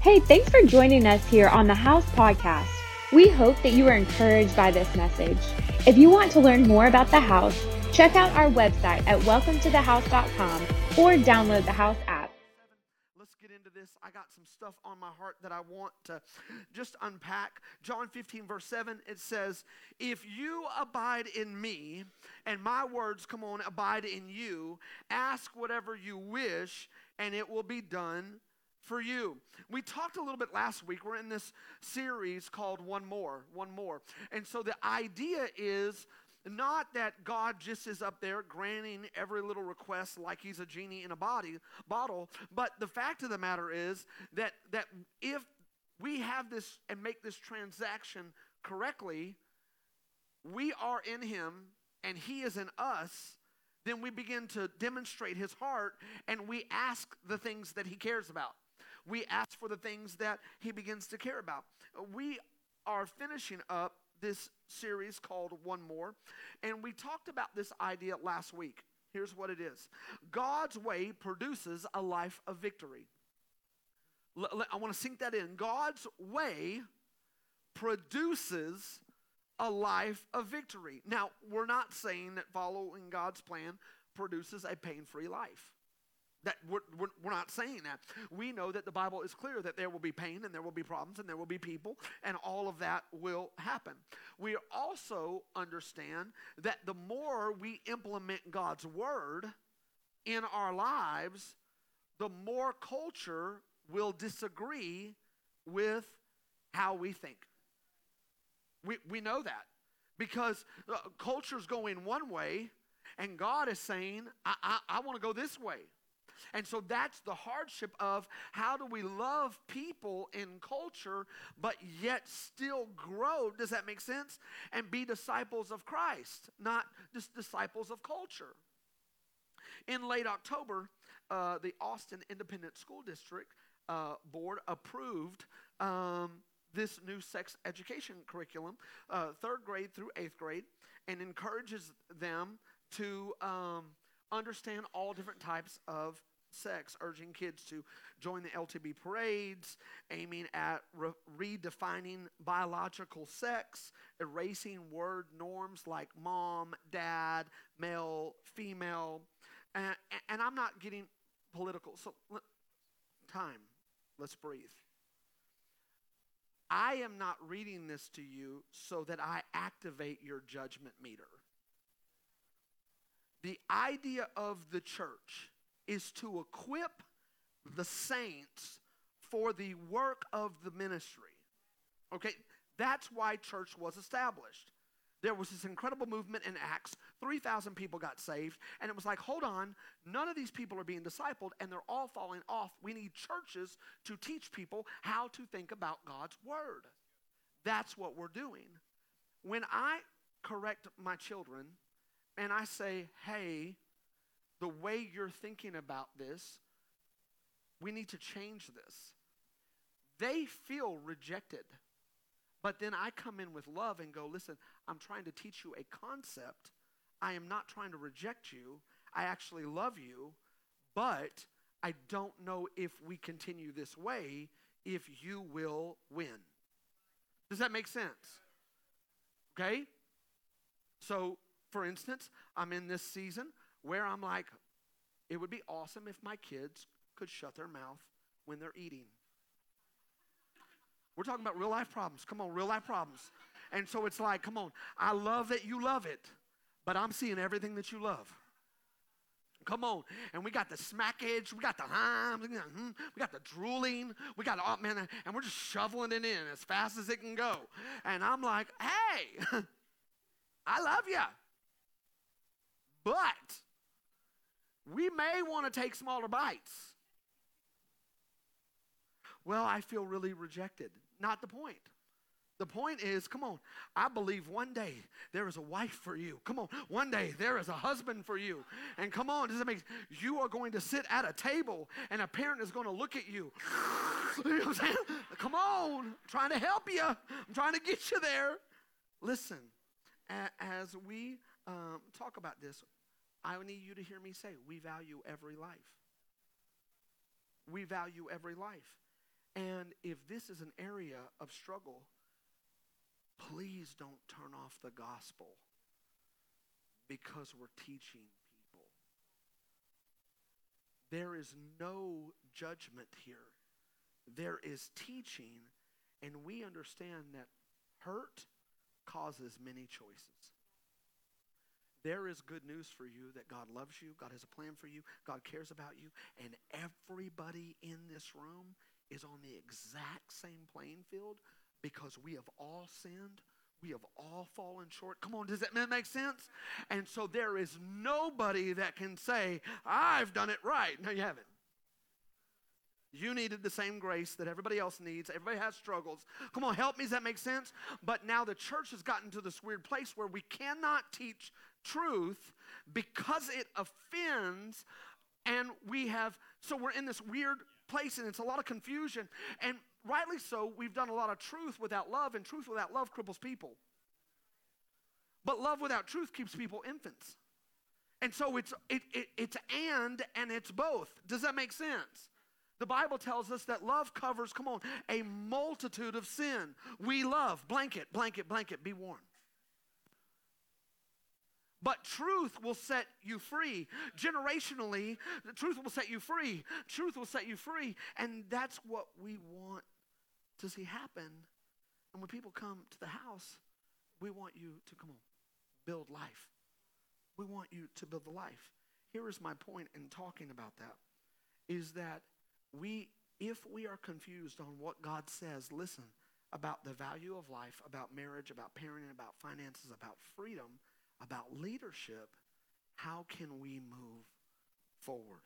Hey, thanks for joining us here on the House Podcast. We hope that you are encouraged by this message. If you want to learn more about the house, check out our website at welcometothehouse.com or download the House app. Let's get into this. I got some stuff on my heart that I want to just unpack. John 15, verse 7, it says, If you abide in me and my words, come on, abide in you, ask whatever you wish, and it will be done for you. We talked a little bit last week. We're in this series called One More, One More. And so the idea is not that God just is up there granting every little request like he's a genie in a body bottle, but the fact of the matter is that that if we have this and make this transaction correctly, we are in him and he is in us, then we begin to demonstrate his heart and we ask the things that he cares about we ask for the things that he begins to care about. We are finishing up this series called One More, and we talked about this idea last week. Here's what it is God's way produces a life of victory. I want to sink that in. God's way produces a life of victory. Now, we're not saying that following God's plan produces a pain free life. That we're, we're, we're, not saying that. We know that the Bible is clear that there will be pain and there will be problems and there will be people and all of that will happen. We also understand that the more we implement God's word in our lives, the more culture will disagree with how we think. We, we know that because uh, culture's going one way and God is saying, I, I, I want to go this way. And so that's the hardship of how do we love people in culture, but yet still grow? Does that make sense? And be disciples of Christ, not just disciples of culture. In late October, uh, the Austin Independent School District uh, Board approved um, this new sex education curriculum, uh, third grade through eighth grade, and encourages them to um, understand all different types of sex, urging kids to join the LTB parades, aiming at re- redefining biological sex, erasing word norms like mom, dad, male, female. And, and I'm not getting political. So, time. Let's breathe. I am not reading this to you so that I activate your judgment meter. The idea of the church is to equip the saints for the work of the ministry. Okay, that's why church was established. There was this incredible movement in Acts. 3,000 people got saved. And it was like, hold on, none of these people are being discipled and they're all falling off. We need churches to teach people how to think about God's word. That's what we're doing. When I correct my children and I say, hey, the way you're thinking about this, we need to change this. They feel rejected. But then I come in with love and go, listen, I'm trying to teach you a concept. I am not trying to reject you. I actually love you, but I don't know if we continue this way if you will win. Does that make sense? Okay? So, for instance, I'm in this season where I'm like, it would be awesome if my kids could shut their mouth when they're eating. We're talking about real life problems. Come on, real life problems. And so it's like, come on, I love that you love it, but I'm seeing everything that you love. Come on. And we got the smackage, we got the hum, hmm, we got the drooling, we got, oh man, and we're just shoveling it in as fast as it can go. And I'm like, hey, I love you. But we may want to take smaller bites. Well, I feel really rejected. Not the point. The point is, come on, I believe one day there is a wife for you. Come on, one day there is a husband for you. And come on, does it make you are going to sit at a table and a parent is going to look at you. you know? Come on, I'm trying to help you. I'm trying to get you there. Listen, as we um, talk about this, I need you to hear me say, we value every life. We value every life. And if this is an area of struggle, please don't turn off the gospel because we're teaching people. There is no judgment here. There is teaching, and we understand that hurt causes many choices. There is good news for you that God loves you, God has a plan for you, God cares about you, and everybody in this room is on the exact same playing field because we have all sinned. We have all fallen short. Come on, does that make sense? And so there is nobody that can say, I've done it right. No, you haven't. You needed the same grace that everybody else needs. Everybody has struggles. Come on, help me. Does that make sense? But now the church has gotten to this weird place where we cannot teach truth because it offends, and we have, so we're in this weird place and it's a lot of confusion. And rightly so, we've done a lot of truth without love, and truth without love cripples people. But love without truth keeps people infants. And so it's it, it, it's and and it's both. Does that make sense? The Bible tells us that love covers, come on, a multitude of sin. We love, blanket, blanket, blanket, be warm. But truth will set you free. Generationally, the truth will set you free. Truth will set you free. And that's what we want to see happen. And when people come to the house, we want you to come on, build life. We want you to build the life. Here is my point in talking about that is that we if we are confused on what God says, listen, about the value of life, about marriage, about parenting, about finances, about freedom, about leadership, how can we move forward?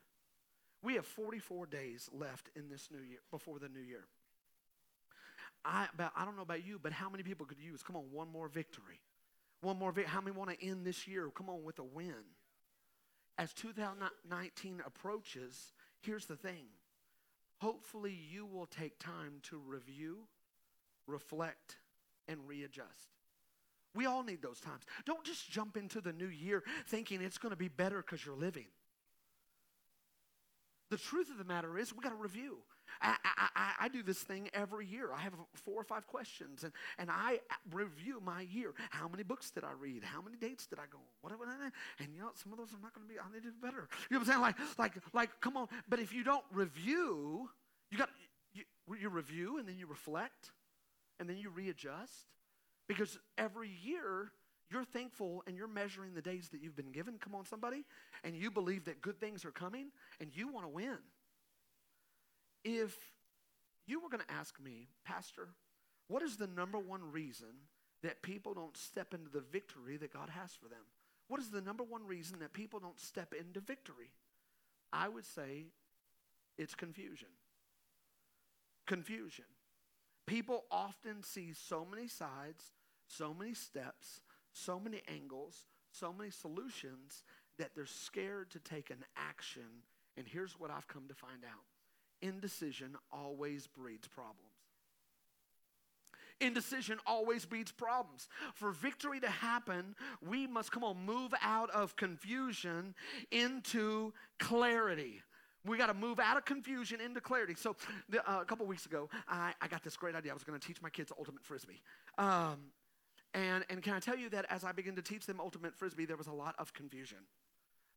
We have 44 days left in this new year, before the new year. I, about, I don't know about you, but how many people could use, come on, one more victory? One more victory. How many want to end this year, come on, with a win? As 2019 approaches, here's the thing. Hopefully, you will take time to review, reflect, and readjust. We all need those times. Don't just jump into the new year thinking it's going to be better because you're living. The truth of the matter is, we got to review. I, I, I, I, do this thing every year. I have four or five questions, and, and I review my year. How many books did I read? How many dates did I go? Whatever. And you know, some of those I'm not going to be. I need to do better. You know what I'm saying? Like, like, like. Come on. But if you don't review, you got you, you review, and then you reflect, and then you readjust. Because every year, you're thankful and you're measuring the days that you've been given. Come on, somebody. And you believe that good things are coming and you want to win. If you were going to ask me, Pastor, what is the number one reason that people don't step into the victory that God has for them? What is the number one reason that people don't step into victory? I would say it's confusion. Confusion. People often see so many sides, so many steps, so many angles, so many solutions that they're scared to take an action. And here's what I've come to find out indecision always breeds problems. Indecision always breeds problems. For victory to happen, we must come on, move out of confusion into clarity. We got to move out of confusion into clarity. So, the, uh, a couple weeks ago, I, I, got this great idea. I was going to teach my kids ultimate frisbee. Um, and, and can I tell you that as I began to teach them ultimate frisbee, there was a lot of confusion.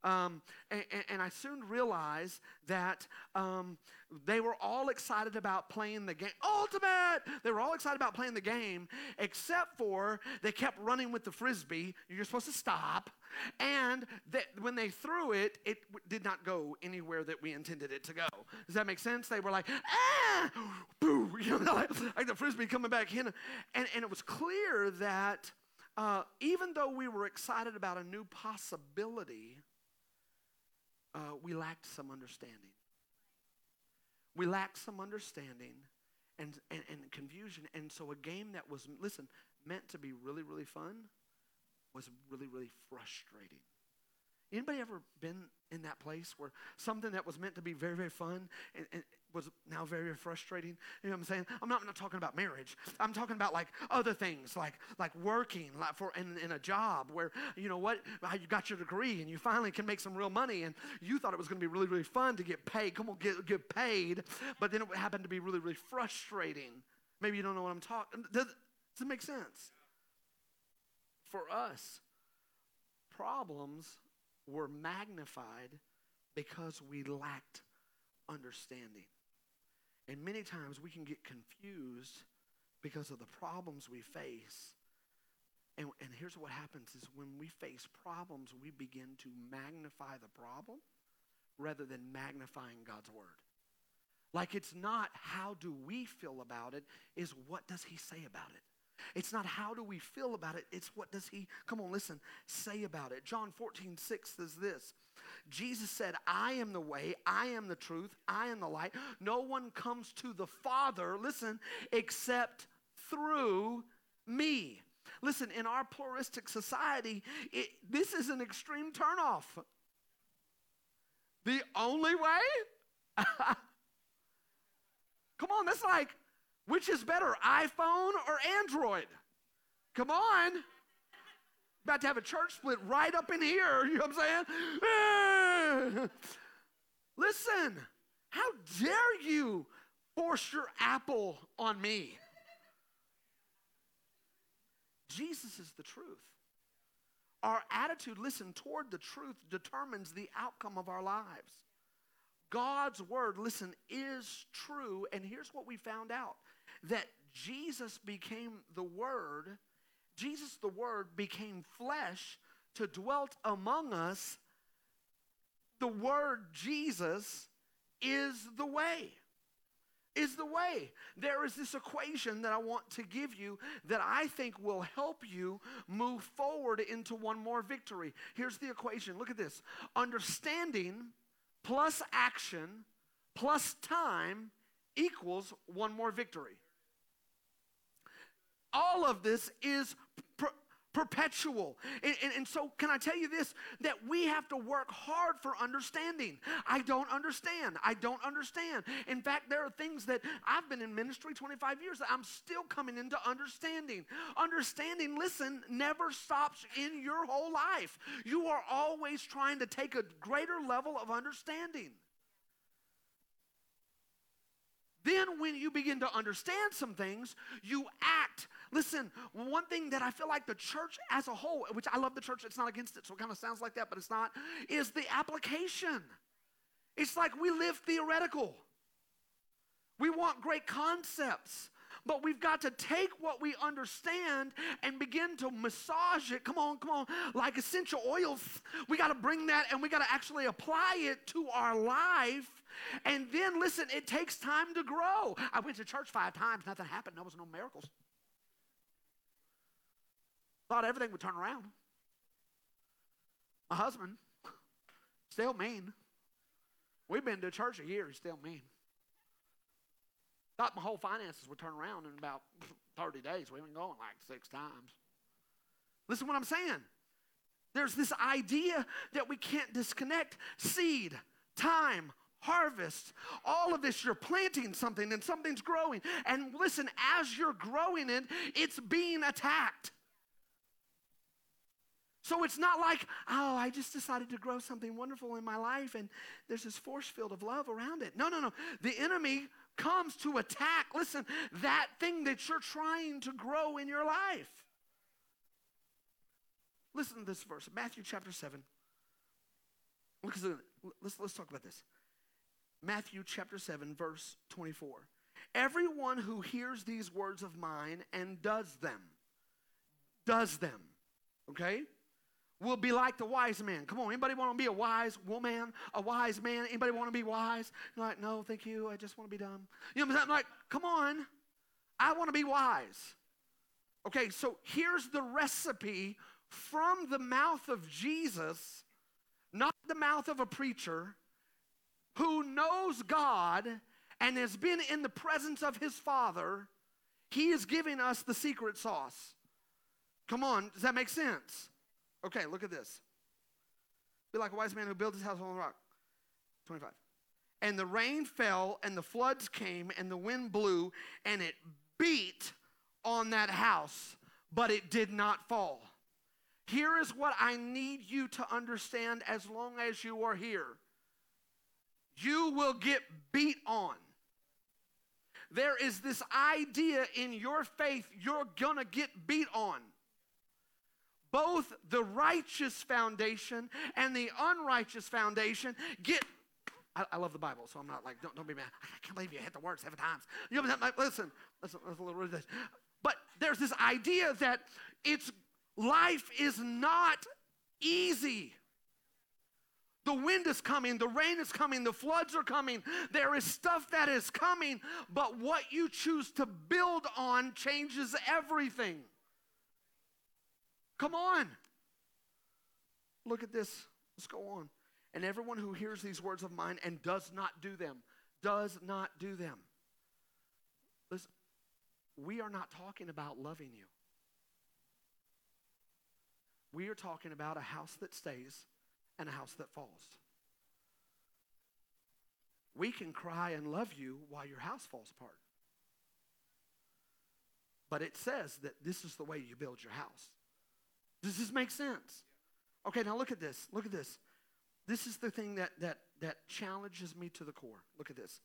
Um, and, and, I soon realized that um, they were all excited about playing the game. Ultimate! They were all excited about playing the game, except for they kept running with the frisbee. You're supposed to stop. And that when they threw it, it did not go anywhere that we intended it to go. Does that make sense? They were like, ah, boo, you know, like, like the frisbee coming back in. And, and it was clear that uh, even though we were excited about a new possibility, uh, we lacked some understanding. We lacked some understanding and, and, and confusion. And so a game that was, listen, meant to be really, really fun was really, really frustrating. Anybody ever been in that place where something that was meant to be very, very fun and, and was now very, very frustrating? You know what I'm saying? I'm not, I'm not talking about marriage. I'm talking about like other things, like like working, like for in, in a job where you know what you got your degree and you finally can make some real money, and you thought it was going to be really, really fun to get paid. Come on, get get paid, but then it happened to be really, really frustrating. Maybe you don't know what I'm talking. Does, does it make sense? For us, problems were magnified because we lacked understanding. And many times we can get confused because of the problems we face. And, and here's what happens is when we face problems, we begin to magnify the problem rather than magnifying God's word. Like it's not how do we feel about it, is what does he say about it? It's not how do we feel about it, it's what does he, come on, listen, say about it. John 14, 6 says this. Jesus said, I am the way, I am the truth, I am the light. No one comes to the Father, listen, except through me. Listen, in our pluralistic society, it, this is an extreme turnoff. The only way? Come on, that's like which is better, iPhone or Android? Come on. About to have a church split right up in here. You know what I'm saying? Listen, how dare you force your apple on me? Jesus is the truth. Our attitude, listen, toward the truth determines the outcome of our lives. God's word, listen, is true. And here's what we found out that Jesus became the Word, Jesus the Word became flesh to dwelt among us. The Word Jesus is the way. Is the way. There is this equation that I want to give you that I think will help you move forward into one more victory. Here's the equation. Look at this understanding plus action plus time equals one more victory all of this is per- perpetual. And, and, and, so, can I tell you this? That we have to work hard for understanding. I don't understand. I don't understand. In fact, there are things that I've been in ministry 25 years that I'm still coming into understanding. Understanding, listen, never stops in your whole life. You are always trying to take a greater level of understanding. Then, when you begin to understand some things, you act Listen, one thing that I feel like the church as a whole, which I love the church, it's not against it, so it kind of sounds like that, but it's not, is the application. It's like we live theoretical. We want great concepts, but we've got to take what we understand and begin to massage it. Come on, come on, like essential oils. We got to bring that and we got to actually apply it to our life. And then, listen, it takes time to grow. I went to church five times, nothing happened, there was no miracles. Thought everything would turn around. My husband, still mean. We've been to church a year, he's still mean. Thought my whole finances would turn around in about 30 days. We've been going like six times. Listen what I'm saying. There's this idea that we can't disconnect seed, time, harvest. All of this, you're planting something and something's growing. And listen, as you're growing it, it's being attacked. So it's not like, oh, I just decided to grow something wonderful in my life and there's this force field of love around it. No, no, no. The enemy comes to attack, listen, that thing that you're trying to grow in your life. Listen to this verse, Matthew chapter 7. Uh, let's, let's talk about this. Matthew chapter 7, verse 24. Everyone who hears these words of mine and does them, does them, okay? Will be like the wise man. Come on, anybody want to be a wise woman, a wise man? Anybody want to be wise? You're like, no, thank you. I just want to be dumb. You know, I'm like, come on, I want to be wise. Okay, so here's the recipe from the mouth of Jesus, not the mouth of a preacher who knows God and has been in the presence of his Father. He is giving us the secret sauce. Come on, does that make sense? Okay, look at this. Be like a wise man who built his house on the rock. 25. And the rain fell, and the floods came, and the wind blew, and it beat on that house, but it did not fall. Here is what I need you to understand as long as you are here you will get beat on. There is this idea in your faith you're gonna get beat on. Both the righteous foundation and the unrighteous foundation get I, I, love the Bible, so I'm not like, don't, don't be mad. I can't believe you hit the word seven times. You know, like, listen, listen, But there's this idea that it's life is not easy. The wind is coming, the rain is coming, the floods are coming. There is stuff that is coming, but what you choose to build on changes everything. Come on. Look at this. Let's go on. And everyone who hears these words of mine and does not do them, does not do them. Listen, we are not talking about loving you. We are talking about a house that stays and a house that falls. We can cry and love you while your house falls apart. But it says that this is the way you build your house. Does this make sense? Okay, now look at this. Look at this. This is the thing that that that challenges me to the core. Look at this.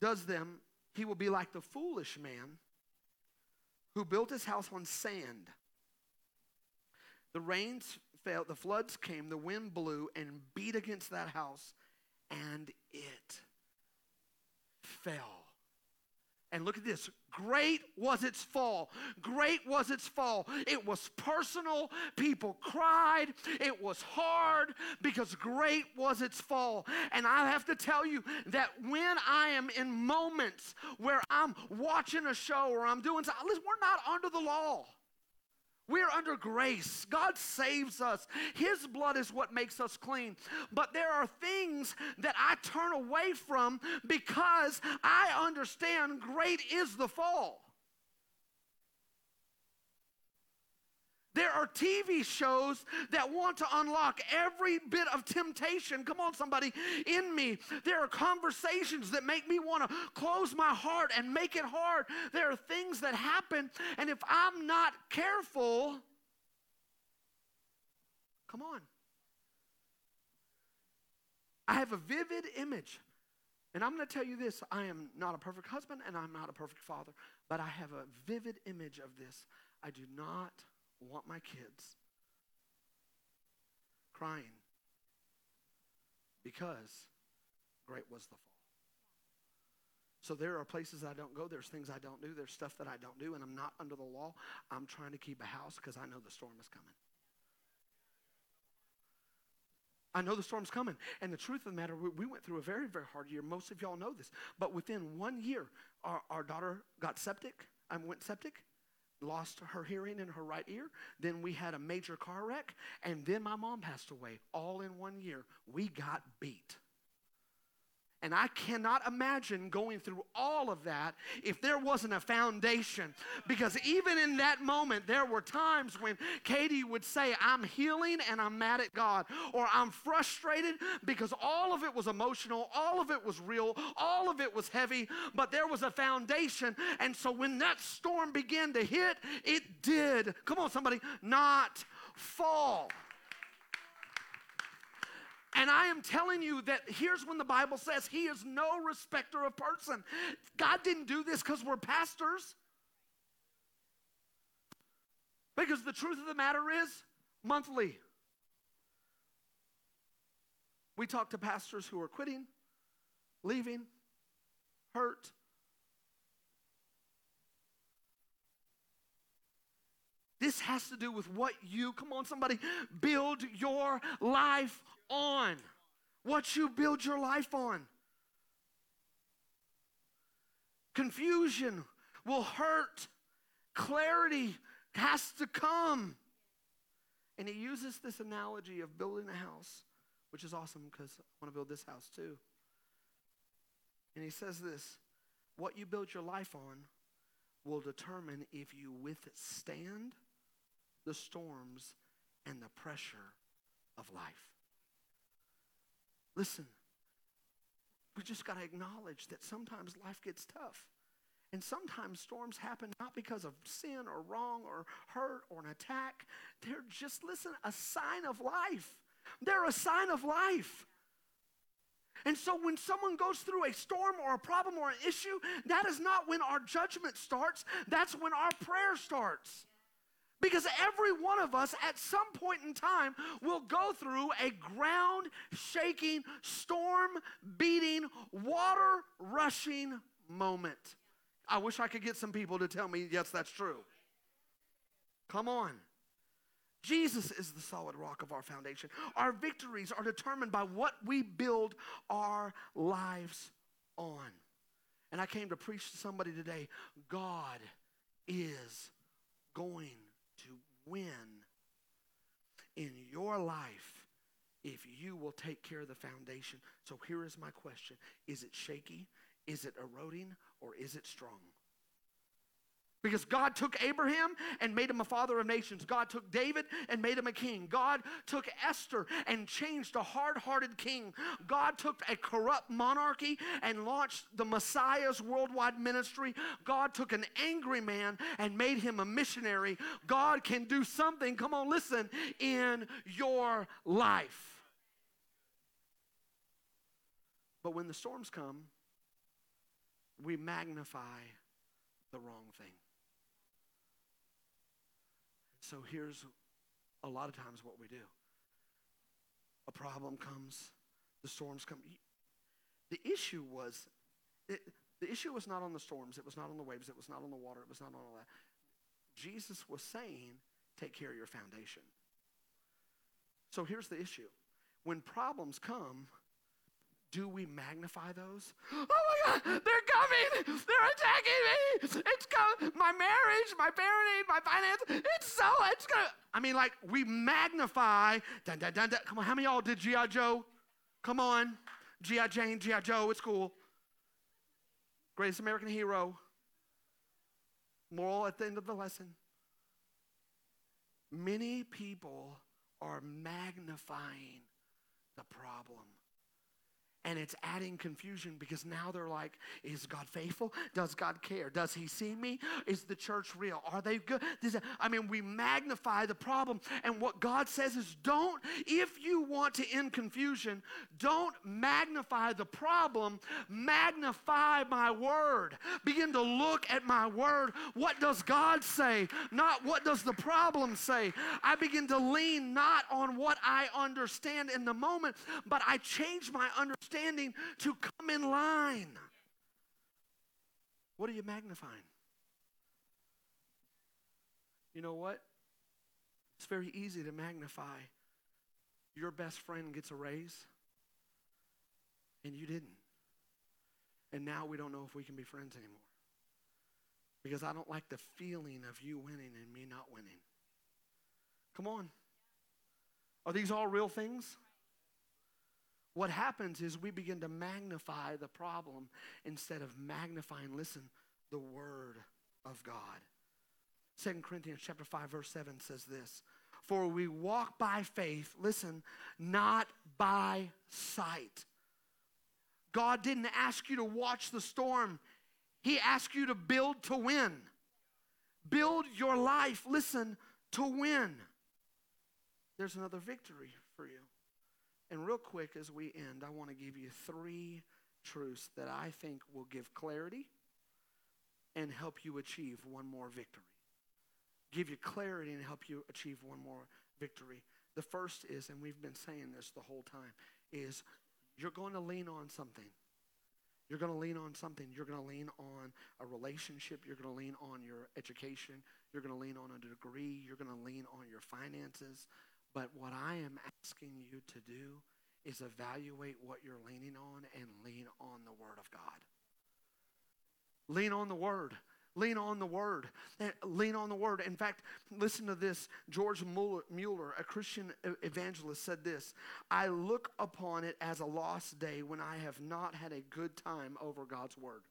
Does them, he will be like the foolish man who built his house on sand. The rains fell, the floods came, the wind blew and beat against that house, and it fell. And look at this. Great was its fall. Great was its fall. It was personal. People cried. It was hard because great was its fall. And I have to tell you that when I am in moments where I'm watching a show or I'm doing something, listen, we're not under the law. We're under grace. God saves us. His blood is what makes us clean. But there are things that I turn away from because I understand great is the fall. There are TV shows that want to unlock every bit of temptation, come on, somebody, in me. There are conversations that make me want to close my heart and make it hard. There are things that happen, and if I'm not careful, come on. I have a vivid image. And I'm going to tell you this I am not a perfect husband and I'm not a perfect father, but I have a vivid image of this. I do not want my kids crying because great was the fall. So there are places I don't go. There's things I don't do. There's stuff that I don't do, and I'm not under the law. I'm trying to keep a house because I know the storm is coming. I know the storm's coming. And the truth of the matter, we, went through a very, very hard year. Most of y'all know this. But within one year, our, our daughter got septic. I went septic lost her hearing in her right ear. Then we had a major car wreck. And then my mom passed away all in one year. We got beat. And I cannot imagine going through all of that if there wasn't a foundation. Because even in that moment, there were times when Katie would say, I'm healing and I'm mad at God, or I'm frustrated because all of it was emotional, all of it was real, all of it was heavy, but there was a foundation. And so when that storm began to hit, it did, come on, somebody, not fall. And I am telling you that here's when the Bible says He is no respecter of person. God didn't do this because we're pastors. Because the truth of the matter is, monthly, we talk to pastors who are quitting, leaving, hurt. This has to do with what you, come on, somebody, build your life on, what you build your life on. Confusion will hurt, clarity has to come. And he uses this analogy of building a house, which is awesome because I want to build this house too. And he says this what you build your life on will determine if you withstand the storms and the pressure of life. Listen, we just got to acknowledge that sometimes life gets tough. And sometimes storms happen not because of sin or wrong or hurt or an attack. They're just, listen, a sign of life. They're a sign of life. And so when someone goes through a storm or a problem or an issue, that is not when our judgment starts, that's when our prayer starts. Because every one of us at some point in time will go through a ground shaking, storm beating, water rushing moment. I wish I could get some people to tell me, yes, that's true. Come on. Jesus is the solid rock of our foundation. Our victories are determined by what we build our lives on. And I came to preach to somebody today God is going win in your life if you will take care of the foundation. So here is my question Is it shaky? Is it eroding? Or is it strong? Because God took Abraham and made him a father of nations. God took David and made him a king. God took Esther and changed a hard hearted king. God took a corrupt monarchy and launched the Messiah's worldwide ministry. God took an angry man and made him a missionary. God can do something, come on, listen, in your life. But when the storms come, we magnify the wrong thing. So here's a lot of times what we do a problem comes, the storms come. The issue was, it, the issue was not on the storms, it was not on the waves, it was not on the water, it was not on all that. Jesus was saying, take care of your foundation. So here's the issue when problems come, do we magnify those? Oh my God, they're coming! They're attacking me! It's coming! My marriage, my parenting, my finance, it's so, it's gonna. I mean, like, we magnify. Dun, dun, dun, dun. Come on, how many y'all did G.I. Joe? Come on. G.I. Jane, G.I. Joe, it's cool. Greatest American hero. Moral at the end of the lesson. Many people are magnifying the problem and it's adding confusion because now they're like, is God faithful? Does God care? Does He see me? Is the church real? Are they good? I mean, we magnify the problem. And what God says is don't, if you want to end confusion, don't magnify the problem, magnify my word. Begin to look at my word. What does God say? Not what does the problem say. I begin to lean not on what I understand in the moment, but I change my understanding understanding to come in line. What are you magnifying? You know what? It's very easy to magnify. Your best friend gets a raise, and you didn't. And now we don't know if we can be friends anymore. Because I don't like the feeling of you winning and me not winning. Come on. Are these all real things? What happens is we begin to magnify the problem instead of magnifying, listen, the word of God. Second Corinthians chapter 5 verse 7 says this, "For we walk by faith, listen, not by sight." God didn't ask you to watch the storm. He asked you to build to win. Build your life, listen, to win. There's another victory for you. And real quick as we end, I want to give you three truths that I think will give clarity and help you achieve one more victory. Give you clarity and help you achieve one more victory. The first is, and we've been saying this the whole time, is you're going to lean on something. You're going to lean on something. You're going to lean on a relationship. You're going to lean on your education. You're going to lean on a degree. You're going to lean on your finances. But what I am asking you to do is evaluate what you're leaning on and lean on the Word of God. Lean on the Word. Lean on the Word. Eh, lean on the Word. In fact, listen to this. George Mueller, a Christian evangelist, said this I look upon it as a lost day when I have not had a good time over God's Word.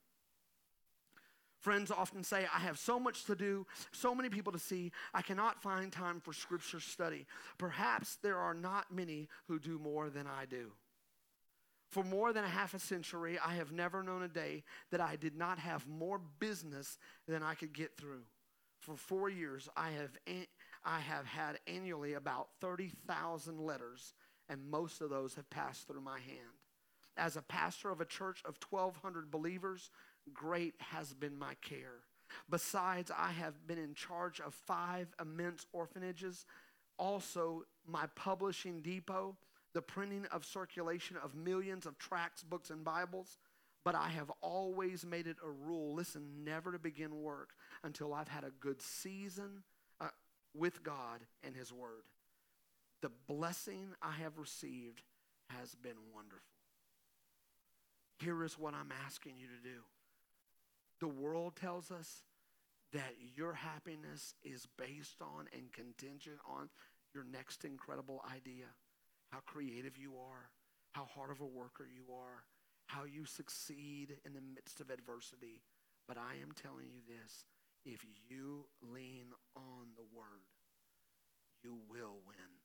Friends often say, I have so much to do, so many people to see, I cannot find time for scripture study. Perhaps there are not many who do more than I do. For more than a half a century, I have never known a day that I did not have more business than I could get through. For four years, I have, I have had annually about 30,000 letters, and most of those have passed through my hand. As a pastor of a church of 1,200 believers, great has been my care. Besides, I have been in charge of five immense orphanages, also my publishing depot, the printing of circulation of millions of tracts, books, and Bibles. But I have always made it a rule listen, never to begin work until I've had a good season uh, with God and His Word. The blessing I have received has been wonderful. Here is what I'm asking you to do the world tells us that your happiness is based on and contingent on your next incredible idea, how creative you are, how hard of a worker you are, how you succeed in the midst of adversity. But I am telling you this if you lean on the word, you will win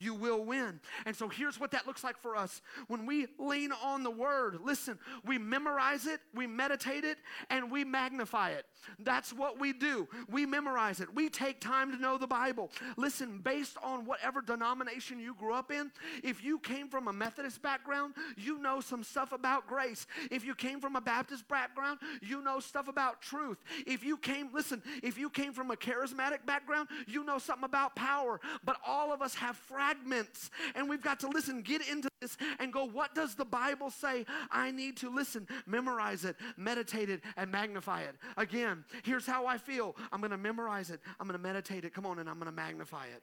you will win. And so here's what that looks like for us. When we lean on the word, listen, we memorize it, we meditate it, and we magnify it. That's what we do. We memorize it. We take time to know the Bible. Listen, based on whatever denomination you grew up in, if you came from a Methodist background, you know some stuff about grace. If you came from a Baptist background, you know stuff about truth. If you came, listen, if you came from a charismatic background, you know something about power. But all of us have fragments fragments. And we've got to listen, get into this, and go, what does the Bible say? I need to listen, memorize it, meditate it, and magnify it. Again, here's how I feel I'm going to memorize it, I'm going to meditate it, come on, and I'm going to magnify it.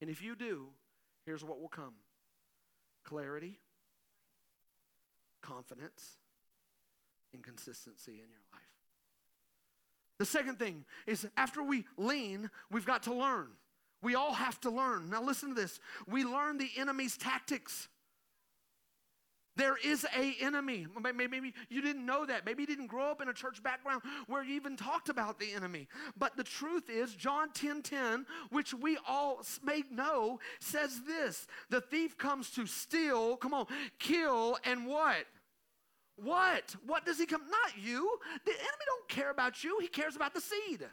And if you do, here's what will come clarity, confidence, and consistency in your life. The second thing is after we lean, we've got to learn. We all have to learn. Now, listen to this. We learn the enemy's tactics. There is a enemy. Maybe you didn't know that. Maybe you didn't grow up in a church background where you even talked about the enemy. But the truth is, John 10 10, which we all may know, says this The thief comes to steal, come on, kill, and what? What? What does he come? Not you. The enemy don't care about you, he cares about the seed.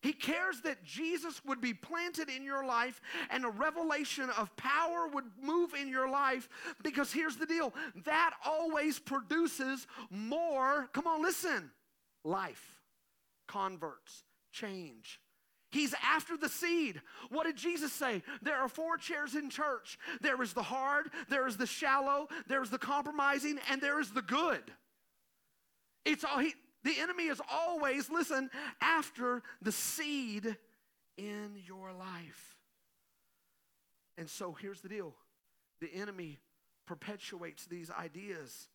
He cares that Jesus would be planted in your life and a revelation of power would move in your life because here's the deal that always produces more, come on, listen, life, converts, change. He's after the seed. What did Jesus say? There are four chairs in church there is the hard, there is the shallow, there is the compromising, and there is the good. It's all he the enemy is always, listen, after the seed in your life. And so here's the deal the enemy perpetuates these ideas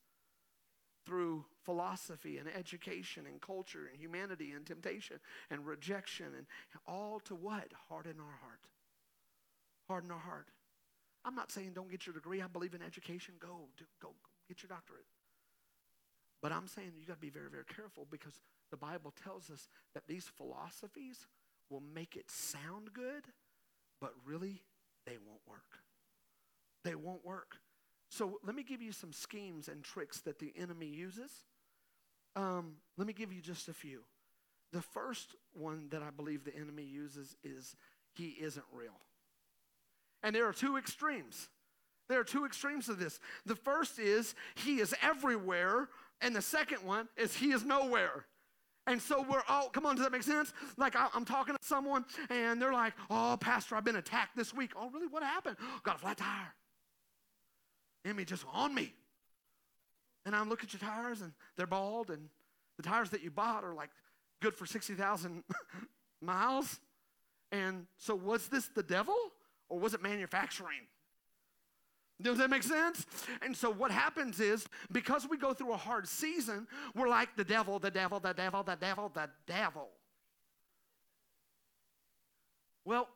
through philosophy and education and culture and humanity and temptation and rejection and all to what? Harden our heart. Harden our heart. I'm not saying don't get your degree. I believe in education. Go, do, go, go get your doctorate. But I'm saying you got to be very, very careful because the Bible tells us that these philosophies will make it sound good, but really they won't work. They won't work. So let me give you some schemes and tricks that the enemy uses. Um, let me give you just a few. The first one that I believe the enemy uses is he isn't real. And there are two extremes. There are two extremes of this. The first is he is everywhere, and the second one is he is nowhere. And so we're all, come on, does that make sense? Like I, am talking to someone and they're like, oh, Pastor, I've been attacked this week. Oh, really? What happened? Got a flat tire. Enemy just on me. And I'm looking at your tires and they're bald and the tires that you bought are like good for 60,000 miles. And so was this the devil or was it manufacturing? Does that make sense? And so what happens is because we go through a hard season, we're like the devil, the devil, the devil, the devil, the devil. Well,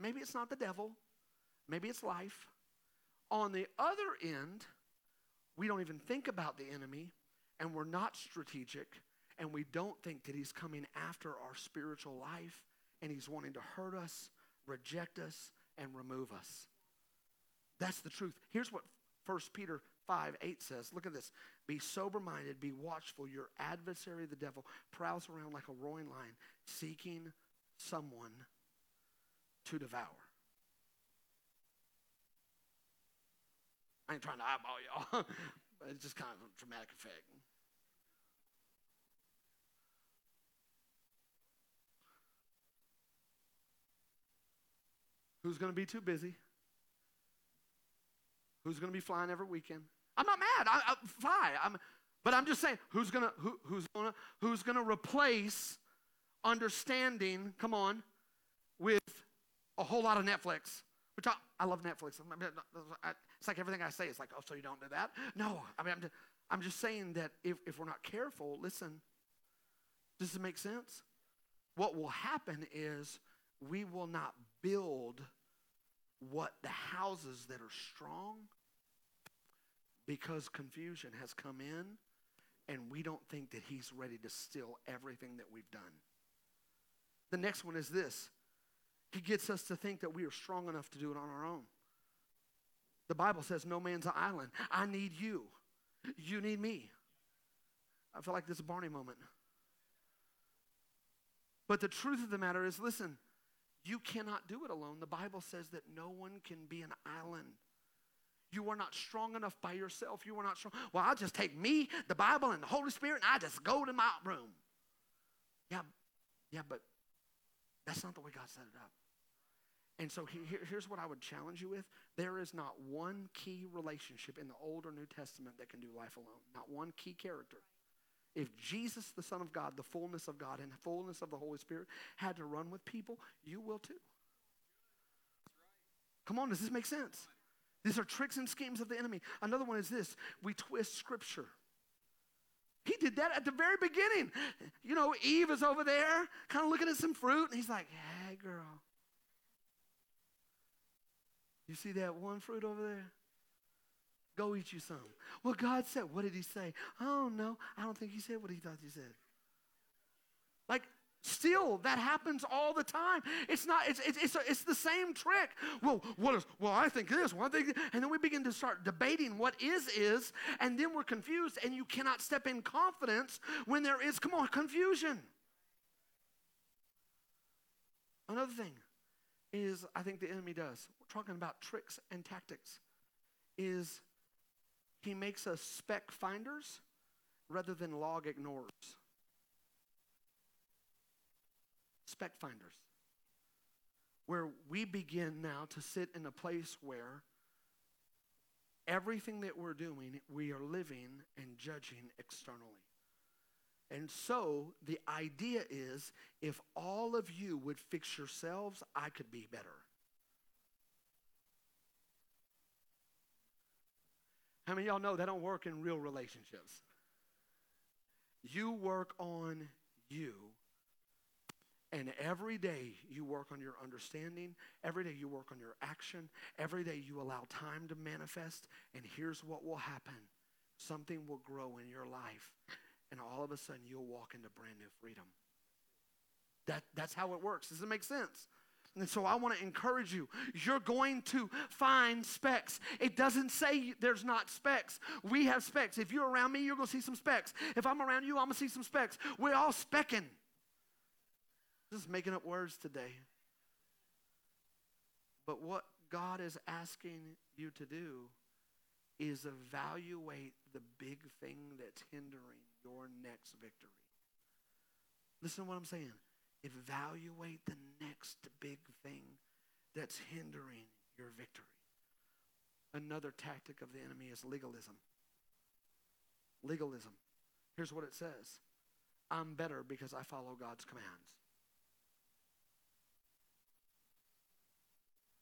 maybe it's not the devil, maybe it's life. On the other end, we don't even think about the enemy and we're not strategic and we don't think that he's coming after our spiritual life and he's wanting to hurt us, reject us, and remove us. That's the truth. Here's what 1 Peter 5 8 says. Look at this. Be sober minded, be watchful. Your adversary, the devil, prowls around like a roaring lion, seeking someone to devour. I ain't trying to eyeball y'all, but it's just kind of a dramatic effect. Who's going to be too busy? Who's going to be flying every weekend? I'm not mad. I, I fly. I'm, but I'm just saying, who's going to who, who's going to who's going to replace understanding? Come on, with a whole lot of Netflix. Which I, I love Netflix. It's like everything I say is like, oh, so you don't do that? No, I mean, I'm just, I'm just saying that if, if we're not careful, listen, does it make sense? What will happen is we will not build what the houses that are strong because confusion has come in and we don't think that he's ready to steal everything that we've done. The next one is this he gets us to think that we are strong enough to do it on our own. The Bible says, No man's an island. I need you. You need me. I feel like this is a Barney moment. But the truth of the matter is listen, you cannot do it alone. The Bible says that no one can be an island. You are not strong enough by yourself. You are not strong. Well, I'll just take me, the Bible, and the Holy Spirit, and I just go to my room. Yeah, yeah, but that's not the way God set it up. And so here, here's what I would challenge you with. There is not one key relationship in the Old or New Testament that can do life alone. Not one key character. If Jesus, the Son of God, the fullness of God, and the fullness of the Holy Spirit had to run with people, you will too. Come on, does this make sense? These are tricks and schemes of the enemy. Another one is this we twist scripture. He did that at the very beginning. You know, Eve is over there, kind of looking at some fruit, and he's like, hey, girl. You see that one fruit over there? Go eat you some. Well, God said, what did he say? Oh, no, I don't think he said what he thought he said. Like, Still, that happens all the time. It's not, it's, it's, it's, a, it's the same trick. Well, what is, well, I think this, well, I think, and then we begin to start debating what is, is, and then we're confused, and you cannot step in confidence when there is, come on, confusion. Another thing is, I think the enemy does, we're talking about tricks and tactics, is he makes us speck finders rather than log ignorers. Speck finders. Where we begin now to sit in a place where everything that we're doing, we are living and judging externally. And so the idea is if all of you would fix yourselves, I could be better. How many y'all know that don't work in real relationships? You work on you. And every day you work on your understanding. Every day you work on your action. Every day you allow time to manifest. And here's what will happen something will grow in your life. And all of a sudden you'll walk into brand new freedom. That, that's how it works. Does it make sense? And so I want to encourage you. You're going to find specks. It doesn't say there's not specks. We have specks. If you're around me, you're going to see some specks. If I'm around you, I'm going to see some specks. We're all specking. Just making up words today. But what God is asking you to do is evaluate the big thing that's hindering your next victory. Listen to what I'm saying. Evaluate the next big thing that's hindering your victory. Another tactic of the enemy is legalism. Legalism. Here's what it says I'm better because I follow God's commands.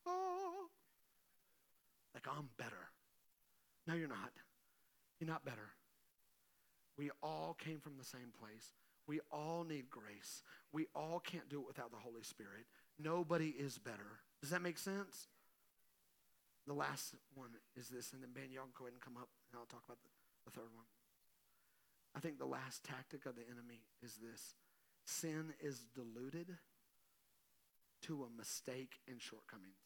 Oh, like I'm better. No, you're not. You're not better. We all came from the same place. We all need grace. We all can't do it without the Holy Spirit. Nobody is better. Does that make sense? The last one is this, and then Ben, y'all go ahead and come up, and I'll talk about the, the third one. I think the last tactic of the enemy is this sin is diluted to a mistake and shortcomings.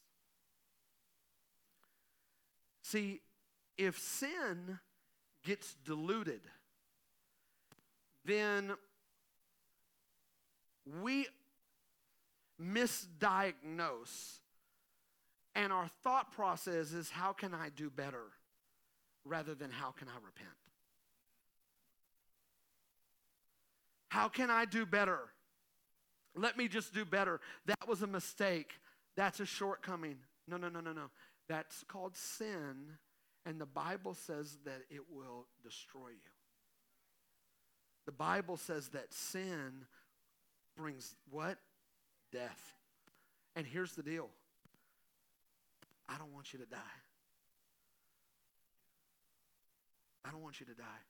See, if sin gets diluted, then we misdiagnose, and our thought process is how can I do better rather than how can I repent? How can I do better? Let me just do better. That was a mistake. That's a shortcoming. No, no, no, no, no. That's called sin, and the Bible says that it will destroy you. The Bible says that sin brings what? Death. And here's the deal I don't want you to die. I don't want you to die.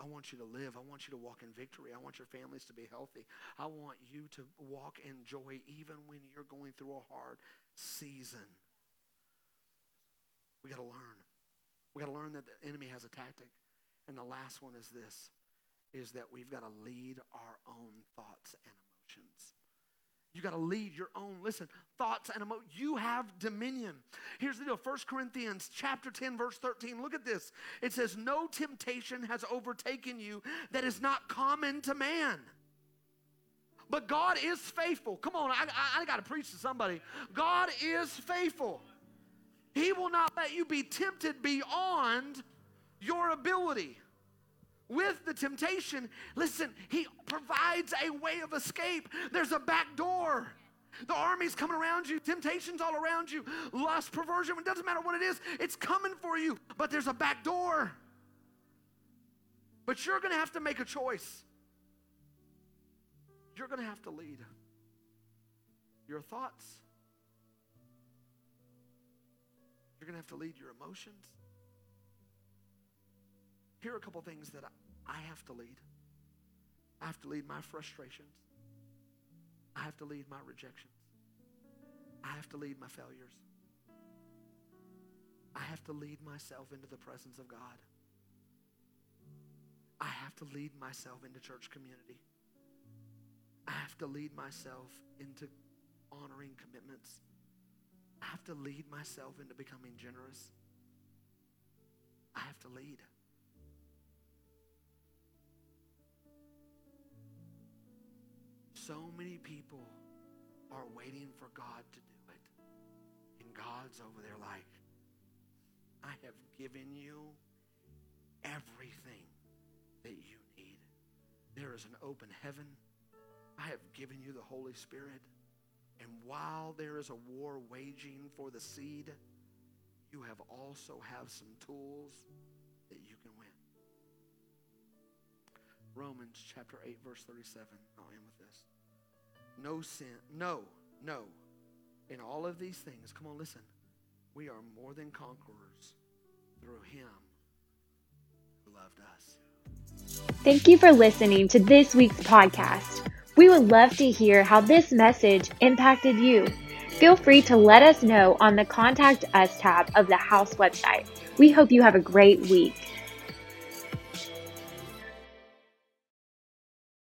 I want you to live. I want you to walk in victory. I want your families to be healthy. I want you to walk in joy even when you're going through a hard season. We got to learn. We got to learn that the enemy has a tactic. And the last one is this is that we've got to lead our own thoughts and emotions. You got to lead your own, listen, thoughts and emotions. You have dominion. Here's the deal 1 Corinthians chapter 10, verse 13. Look at this. It says, No temptation has overtaken you that is not common to man. But God is faithful. Come on, I, I, I got to preach to somebody. God is faithful. He will not let you be tempted beyond your ability with the temptation, listen, he provides a way of escape. There's a back door. The army's coming around you, temptation's all around you, lust, perversion, it doesn't matter what it is, it's coming for you. But there's a back door. But you're going to have to make a choice. You're going to have to lead your thoughts. You're going to have to lead your emotions. Here are a couple things that I, I have to lead. I have to lead my frustrations. I have to lead my rejections. I have to lead my failures. I have to lead myself into the presence of God. I have to lead myself into church community. I have to lead myself into honoring commitments. I have to lead myself into becoming generous. I have to lead. So many people are waiting for God to do it. And God's over there like, I have given you everything that you need. There is an open heaven. I have given you the Holy Spirit. And while there is a war waging for the seed, you have also have some tools that you can win. Romans chapter 8 verse 37. I'll end with this no sin. No, no. In all of these things, come on, listen. We are more than conquerors through him who loved us. Thank you for listening to this week's podcast. We would love to hear how this message impacted you. Feel free to let us know on the Contact Us tab of the House website. We hope you have a great week.